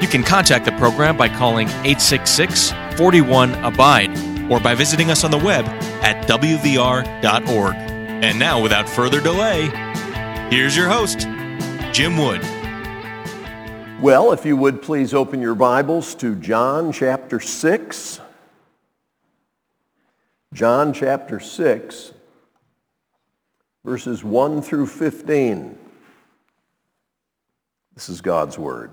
You can contact the program by calling 866 41 Abide or by visiting us on the web at WVR.org. And now, without further delay, here's your host, Jim Wood. Well, if you would please open your Bibles to John chapter 6. John chapter 6, verses 1 through 15. This is God's Word.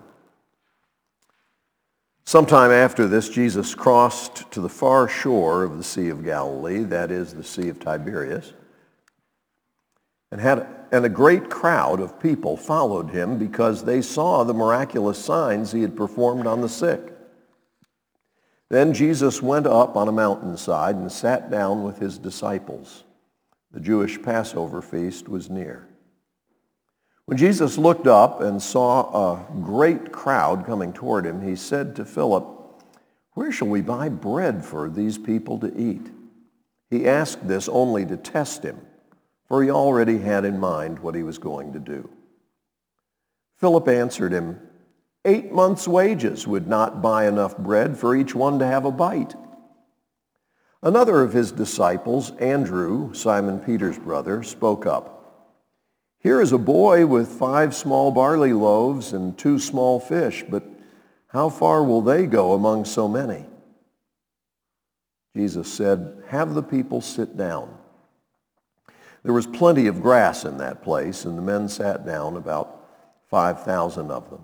Sometime after this, Jesus crossed to the far shore of the Sea of Galilee, that is, the Sea of Tiberias, and, had, and a great crowd of people followed him because they saw the miraculous signs he had performed on the sick. Then Jesus went up on a mountainside and sat down with his disciples. The Jewish Passover feast was near. When Jesus looked up and saw a great crowd coming toward him, he said to Philip, Where shall we buy bread for these people to eat? He asked this only to test him, for he already had in mind what he was going to do. Philip answered him, Eight months' wages would not buy enough bread for each one to have a bite. Another of his disciples, Andrew, Simon Peter's brother, spoke up. Here is a boy with five small barley loaves and two small fish, but how far will they go among so many? Jesus said, have the people sit down. There was plenty of grass in that place, and the men sat down, about 5,000 of them.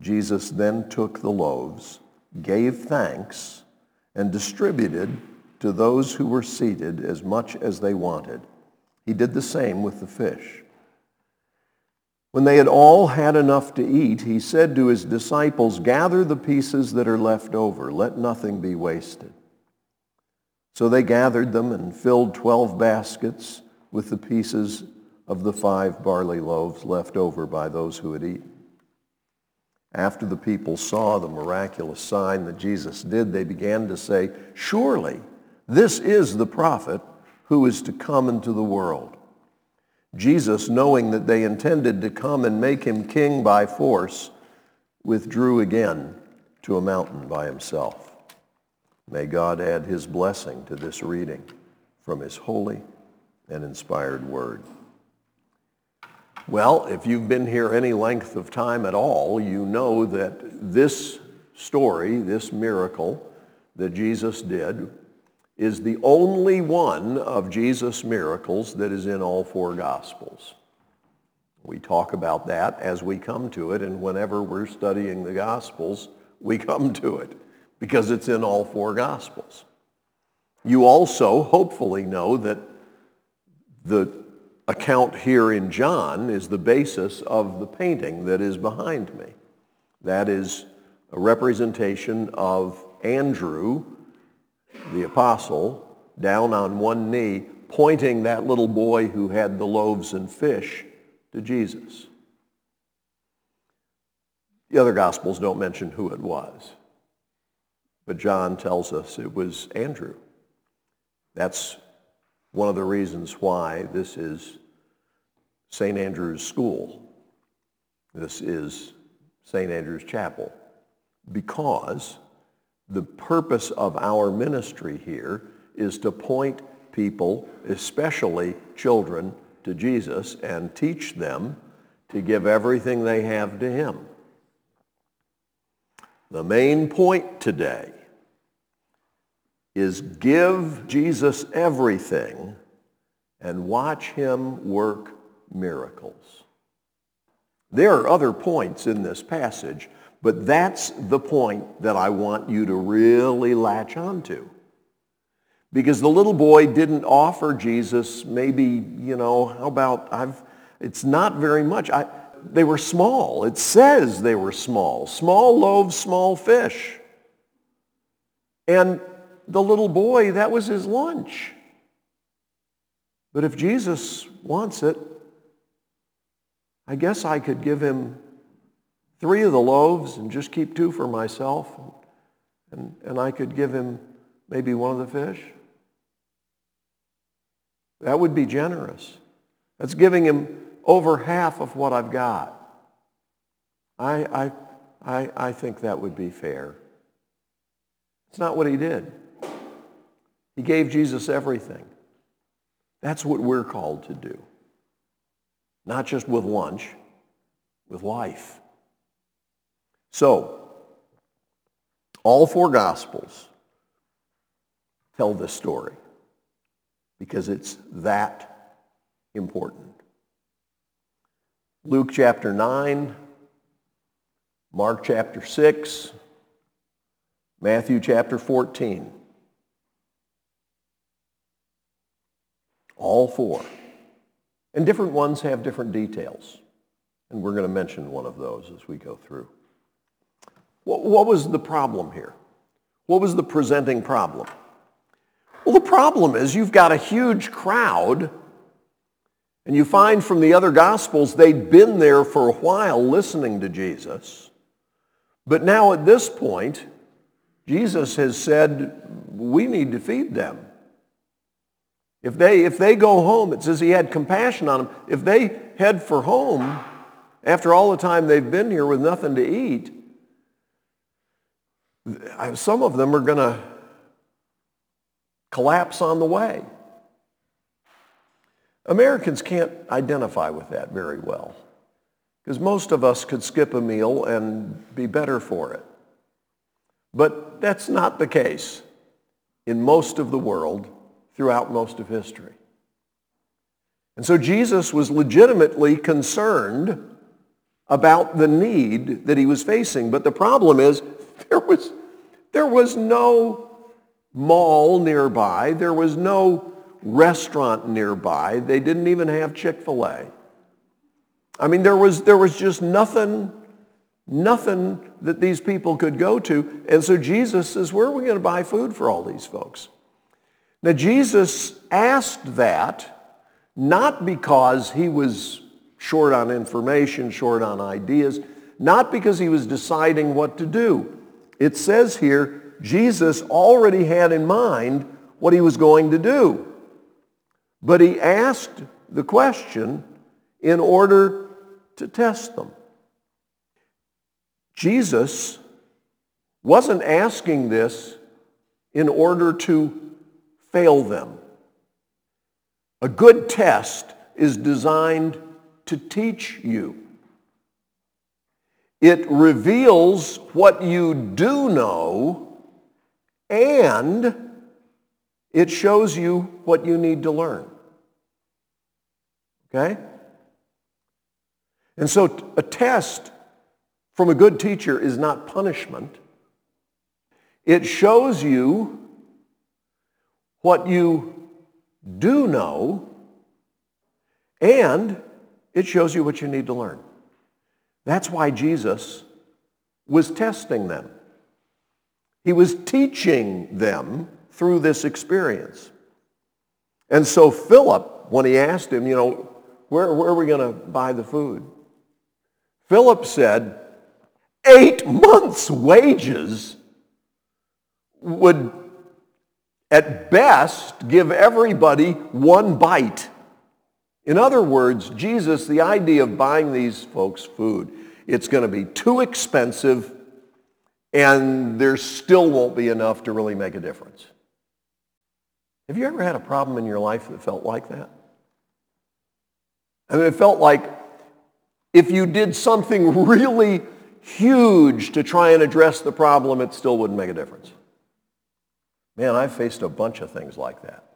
Jesus then took the loaves, gave thanks, and distributed to those who were seated as much as they wanted. He did the same with the fish. When they had all had enough to eat, he said to his disciples, Gather the pieces that are left over. Let nothing be wasted. So they gathered them and filled twelve baskets with the pieces of the five barley loaves left over by those who had eaten. After the people saw the miraculous sign that Jesus did, they began to say, Surely this is the prophet who is to come into the world. Jesus, knowing that they intended to come and make him king by force, withdrew again to a mountain by himself. May God add his blessing to this reading from his holy and inspired word. Well, if you've been here any length of time at all, you know that this story, this miracle that Jesus did, is the only one of Jesus' miracles that is in all four Gospels. We talk about that as we come to it, and whenever we're studying the Gospels, we come to it because it's in all four Gospels. You also hopefully know that the account here in John is the basis of the painting that is behind me. That is a representation of Andrew the apostle, down on one knee, pointing that little boy who had the loaves and fish to Jesus. The other Gospels don't mention who it was. But John tells us it was Andrew. That's one of the reasons why this is St. Andrew's School. This is St. Andrew's Chapel. Because the purpose of our ministry here is to point people, especially children, to Jesus and teach them to give everything they have to him. The main point today is give Jesus everything and watch him work miracles. There are other points in this passage but that's the point that I want you to really latch onto. Because the little boy didn't offer Jesus maybe, you know, how about I've it's not very much. I they were small. It says they were small. Small loaves, small fish. And the little boy, that was his lunch. But if Jesus wants it, I guess I could give him three of the loaves and just keep two for myself. And, and I could give him maybe one of the fish. That would be generous. That's giving him over half of what I've got. I, I, I, I think that would be fair. It's not what he did. He gave Jesus everything. That's what we're called to do. Not just with lunch, with life. So, all four Gospels tell this story because it's that important. Luke chapter 9, Mark chapter 6, Matthew chapter 14. All four. And different ones have different details. And we're going to mention one of those as we go through. What, was the problem here? What was the presenting problem? Well, the problem is you've got a huge crowd and you find from the other Gospels they'd been there for a while listening to Jesus. But now at this point, Jesus has said, we need to feed them. If they, if they go home, it says he had compassion on them. If they head for home after all the time they've been here with nothing to eat, some of them are going to collapse on the way. Americans can't identify with that very well because most of us could skip a meal and be better for it. But that's not the case in most of the world throughout most of history. And so Jesus was legitimately concerned about the need that he was facing. But the problem is there was, there was no mall nearby. There was no restaurant nearby. They didn't even have Chick-fil-A. I mean, there was, there was just nothing, nothing that these people could go to. And so Jesus says, where are we going to buy food for all these folks? Now, Jesus asked that not because he was short on information, short on ideas, not because he was deciding what to do. It says here, Jesus already had in mind what he was going to do. But he asked the question in order to test them. Jesus wasn't asking this in order to fail them. A good test is designed to teach you. It reveals what you do know and it shows you what you need to learn. Okay? And so a test from a good teacher is not punishment. It shows you what you do know, and it shows you what you need to learn. That's why Jesus was testing them. He was teaching them through this experience. And so Philip, when he asked him, you know, where, where are we going to buy the food? Philip said, eight months' wages would at best give everybody one bite. In other words, Jesus, the idea of buying these folks food, it's going to be too expensive and there still won't be enough to really make a difference. Have you ever had a problem in your life that felt like that? I mean, it felt like if you did something really huge to try and address the problem, it still wouldn't make a difference. Man, I've faced a bunch of things like that.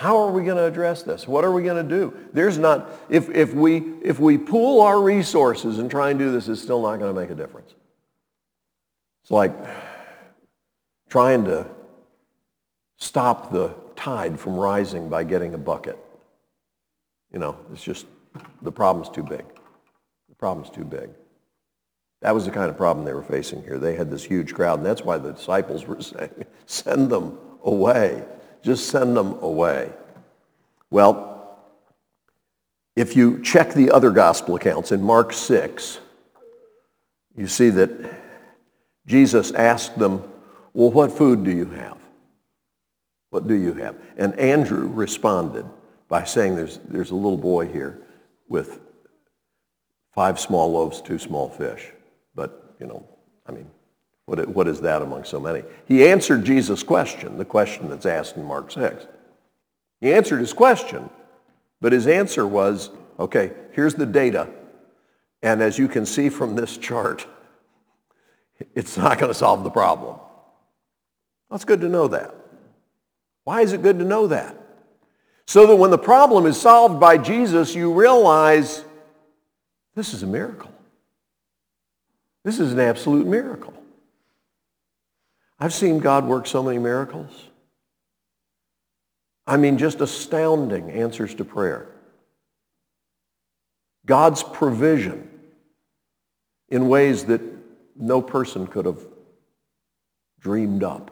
How are we going to address this? What are we going to do? There's not, if, if, we, if we pool our resources and try and do this, it's still not going to make a difference. It's like trying to stop the tide from rising by getting a bucket. You know, it's just, The problem's too big. The problem's too big. That was the kind of problem they were facing here. They had this huge crowd, and that's why the disciples were saying, send them away. Just send them away. Well, if you check the other gospel accounts in Mark 6, you see that Jesus asked them, well, what food do you have? What do you have? And Andrew responded by saying, there's, there's a little boy here with five small loaves, two small fish. But, you know, I mean, what, what is that among so many? He answered Jesus' question, the question that's asked in Mark 6. He answered his question, but his answer was, okay, here's the data. And as you can see from this chart, it's not going to solve the problem. That's good to know that. Why is it good to know that? So that when the problem is solved by Jesus, you realize this is a miracle. This is an absolute miracle. I've seen God work so many miracles. I mean, just astounding answers to prayer. God's provision in ways that no person could have dreamed up.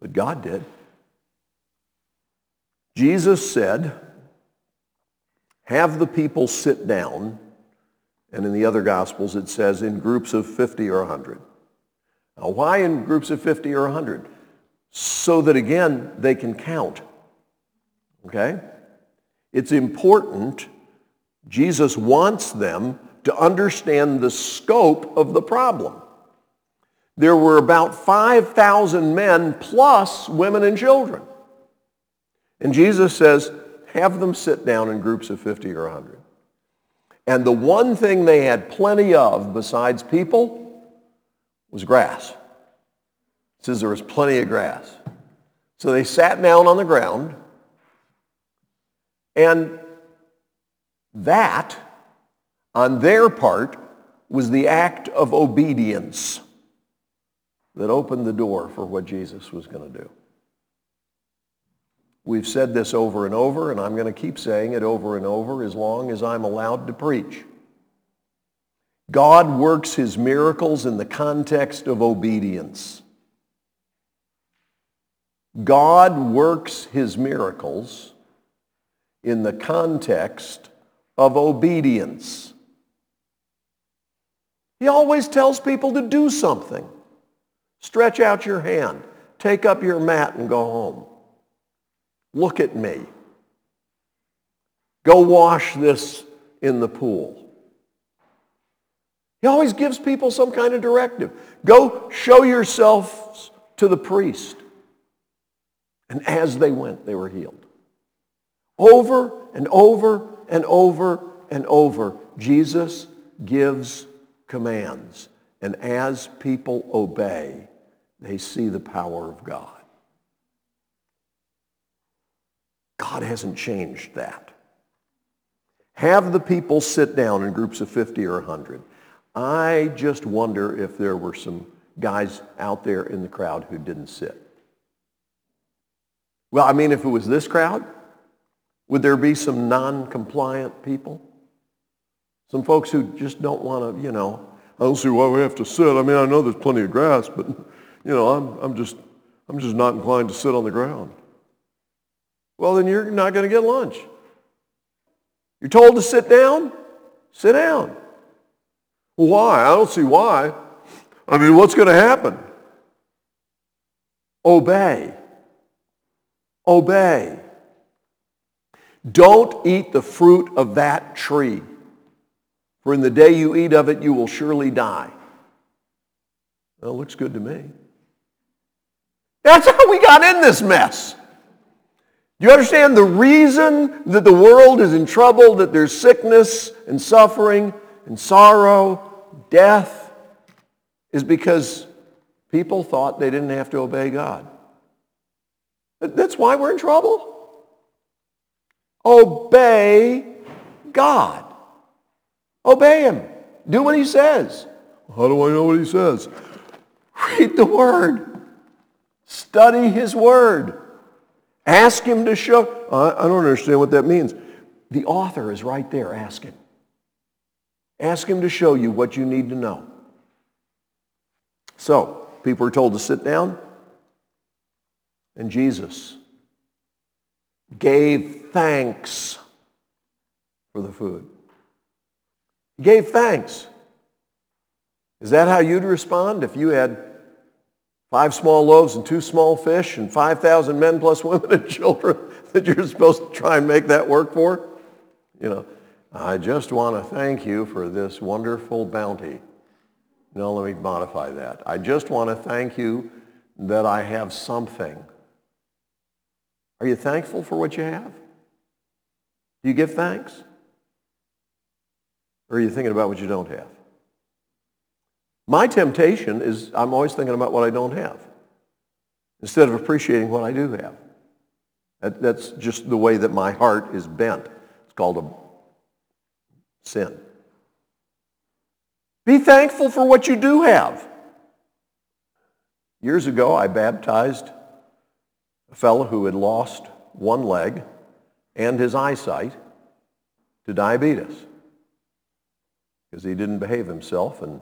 But God did. Jesus said, have the people sit down, and in the other Gospels it says in groups of 50 or 100. Now, why in groups of 50 or 100? So that, again, they can count. Okay? It's important. Jesus wants them to understand the scope of the problem. There were about 5,000 men plus women and children. And Jesus says, have them sit down in groups of 50 or 100. And the one thing they had plenty of besides people was grass. It says there was plenty of grass. So they sat down on the ground and that, on their part, was the act of obedience that opened the door for what Jesus was going to do. We've said this over and over, and I'm going to keep saying it over and over as long as I'm allowed to preach. God works his miracles in the context of obedience. God works his miracles in the context of obedience. He always tells people to do something. Stretch out your hand. Take up your mat and go home. Look at me. Go wash this in the pool. He always gives people some kind of directive. Go show yourselves to the priest. And as they went, they were healed. Over and over and over and over, Jesus gives commands. And as people obey, they see the power of God. God hasn't changed that. Have the people sit down in groups of 50 or 100. I just wonder if there were some guys out there in the crowd who didn't sit. Well, I mean, if it was this crowd, would there be some non-compliant people? Some folks who just don't want to, you know, I don't see why we have to sit. I mean, I know there's plenty of grass, but, you know, I'm, I'm, just, I'm just not inclined to sit on the ground. Well, then you're not going to get lunch. You're told to sit down? Sit down. Why? I don't see why. I mean, what's going to happen? Obey. Obey. Don't eat the fruit of that tree, for in the day you eat of it, you will surely die. Well, looks good to me. That's how we got in this mess. Do you understand the reason that the world is in trouble, that there's sickness and suffering and sorrow, death, is because people thought they didn't have to obey God. That's why we're in trouble. Obey God. Obey him. Do what he says. How do I know what he says? Read the word. Study his word. Ask him to show. I don't understand what that means. The author is right there. Ask him. Ask him to show you what you need to know. So, people are told to sit down, and Jesus gave thanks for the food. He gave thanks. Is that how you'd respond if you had five small loaves and two small fish and 5,000 men plus women and children that you're supposed to try and make that work for? You know, I just want to thank you for this wonderful bounty. No, let me modify that. I just want to thank you that I have something. Are you thankful for what you have? Do you give thanks? Or are you thinking about what you don't have? My temptation is I'm always thinking about what I don't have instead of appreciating what I do have. That, that's just the way that my heart is bent. It's called a sin. Be thankful for what you do have. Years ago, I baptized a fellow who had lost one leg and his eyesight to diabetes because he didn't behave himself and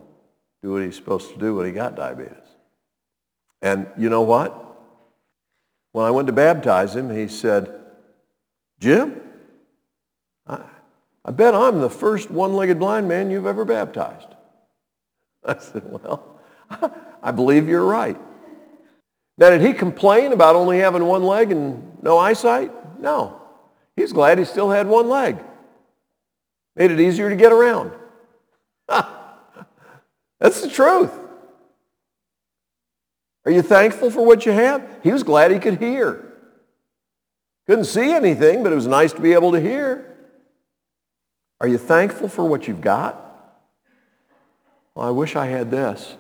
do what he's supposed to do when he got diabetes. And you know what? When I went to baptize him, he said, Jim, I, I bet I'm the first one-legged blind man you've ever baptized. I said, well, I believe you're right. Now, did he complain about only having one leg and no eyesight? No. He's glad he still had one leg. Made it easier to get around. That's the truth. Are you thankful for what you have? He was glad he could hear. Couldn't see anything, but it was nice to be able to hear. Are you thankful for what you've got? Well, I wish I had this.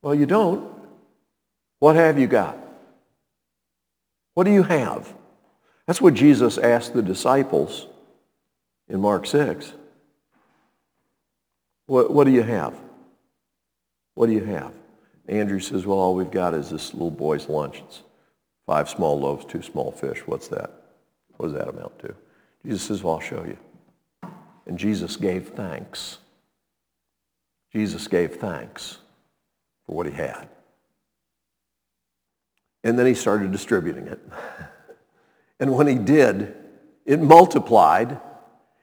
Well, you don't. What have you got? What do you have? That's what Jesus asked the disciples in Mark 6. What, what do you have? What do you have? Andrew says, well, all we've got is this little boy's lunch. It's five small loaves, two small fish. What's that? What does that amount to? Jesus says, well, I'll show you. And Jesus gave thanks. Jesus gave thanks for what he had. And then he started distributing it. And when he did, it multiplied.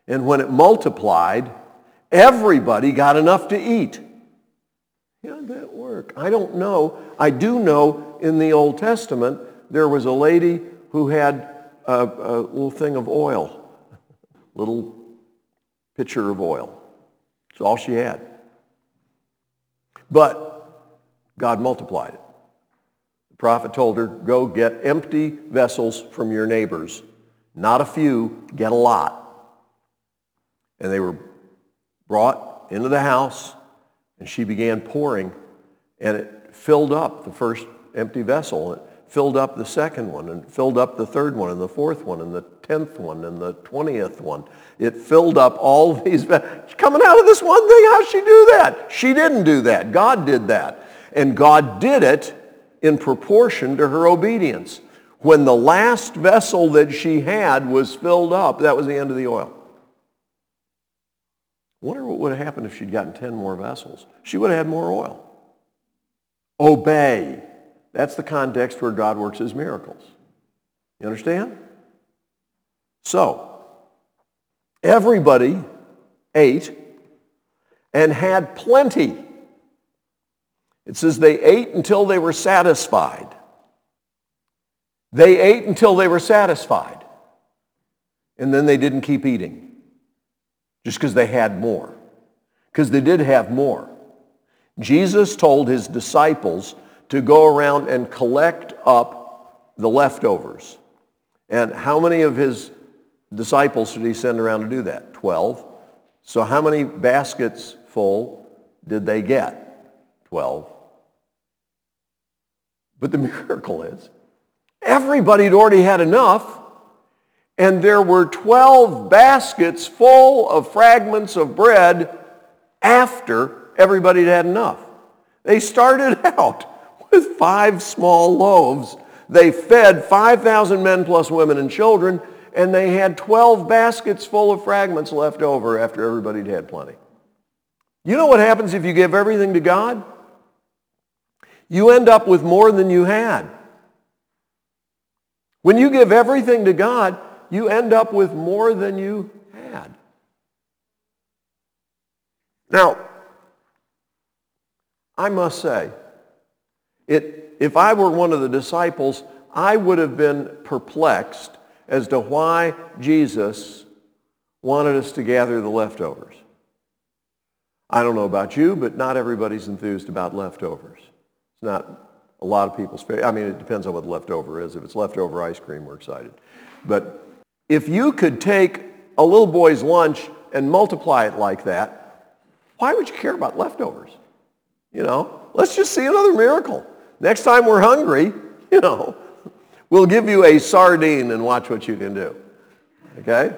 And when it multiplied, everybody got enough to eat. How did that work? I don't know. I do know in the Old Testament there was a lady who had a, a little thing of oil, little pitcher of oil. It's all she had. But God multiplied it. The prophet told her, go get empty vessels from your neighbors. Not a few, get a lot. And they were brought into the house, and she began pouring, and it filled up the first empty vessel. Filled up the second one, and filled up the third one, and the fourth one, and the tenth one, and the twentieth one. It filled up all these. Coming out of this one thing, how'd she do that? She didn't do that. God did that. And God did it in proportion to her obedience. When the last vessel that she had was filled up, that was the end of the oil. wonder what would have happened if she'd gotten 10 more vessels. She would have had more oil. Obey. That's the context where God works his miracles. You understand? So, everybody ate and had plenty. It says they ate until they were satisfied. They ate until they were satisfied. And then they didn't keep eating just because they had more. Because they did have more. Jesus told his disciples to go around and collect up the leftovers. And how many of his disciples did he send around to do that? Twelve. So how many baskets full did they get? Twelve. But the miracle is, everybody had already had enough, and there were 12 baskets full of fragments of bread after everybody had had enough. They started out with five small loaves. They fed 5,000 men plus women and children, and they had 12 baskets full of fragments left over after everybody'd had plenty. You know what happens if you give everything to God? You end up with more than you had. When you give everything to God, you end up with more than you had. Now, I must say, it, if I were one of the disciples, I would have been perplexed as to why Jesus wanted us to gather the leftovers. I don't know about you, but not everybody's enthused about leftovers. It's not a lot of people's favorite. I mean, it depends on what leftover is. If it's leftover ice cream, we're excited. But if you could take a little boy's lunch and multiply it like that, why would you care about leftovers? You know, let's just see another miracle. Next time we're hungry, you know, we'll give you a sardine and watch what you can do. Okay?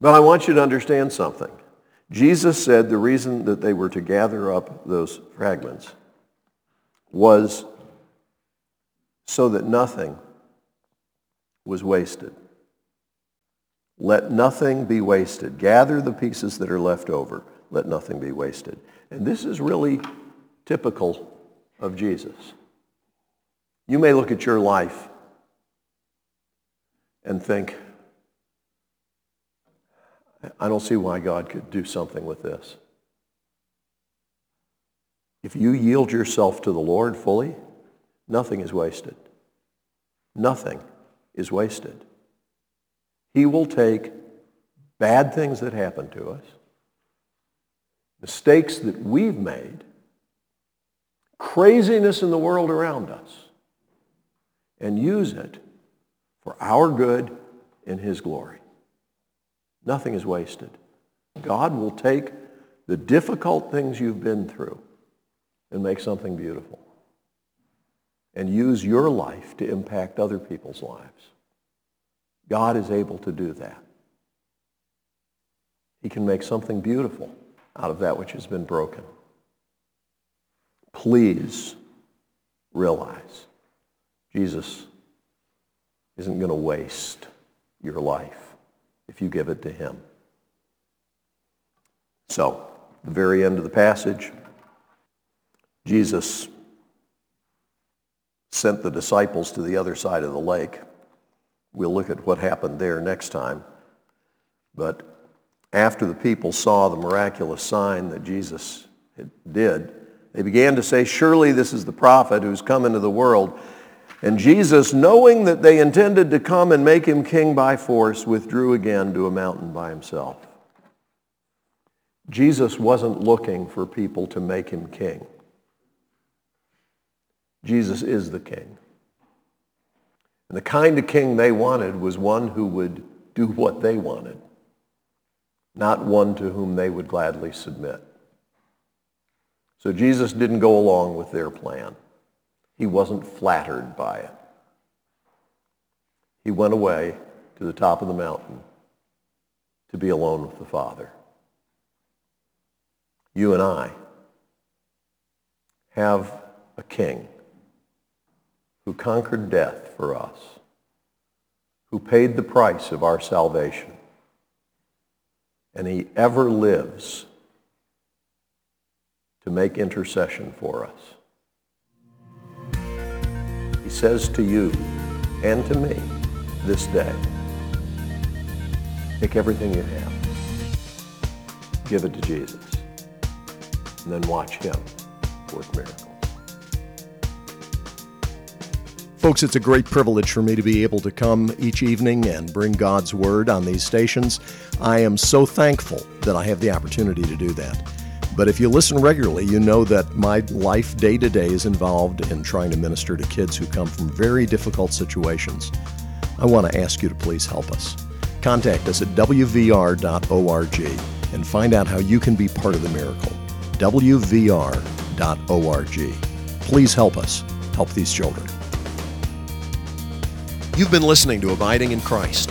But I want you to understand something. Jesus said the reason that they were to gather up those fragments was so that nothing was wasted. Let nothing be wasted. Gather the pieces that are left over. Let nothing be wasted. And this is really typical of Jesus. You may look at your life and think, I don't see why God could do something with this. If you yield yourself to the Lord fully, nothing is wasted. Nothing is wasted. He will take bad things that happen to us, mistakes that we've made, craziness in the world around us, and use it for our good in his glory. Nothing is wasted. God will take the difficult things you've been through and make something beautiful and use your life to impact other people's lives. God is able to do that. He can make something beautiful out of that which has been broken. Please realize Jesus isn't going to waste your life if you give it to him. So, the very end of the passage, Jesus sent the disciples to the other side of the lake. We'll look at what happened there next time. But after the people saw the miraculous sign that Jesus did, they began to say, surely this is the prophet who's come into the world. And Jesus, knowing that they intended to come and make him king by force, withdrew again to a mountain by himself. Jesus wasn't looking for people to make him king. Jesus is the king. And the kind of king they wanted was one who would do what they wanted, not one to whom they would gladly submit. So Jesus didn't go along with their plan. He wasn't flattered by it. He went away to the top of the mountain to be alone with the Father. You and I have a king who conquered death for us, who paid the price of our salvation, and he ever lives to make intercession for us. He says to you and to me this day, take everything you have, give it to Jesus, and then watch him work miracles. Folks, it's a great privilege for me to be able to come each evening and bring God's Word on these stations. I am so thankful that I have the opportunity to do that. But if you listen regularly, you know that my life day to day is involved in trying to minister to kids who come from very difficult situations. I want to ask you to please help us. Contact us at wvr.org and find out how you can be part of the miracle. wvr.org. Please help us help these children. You've been listening to Abiding in Christ.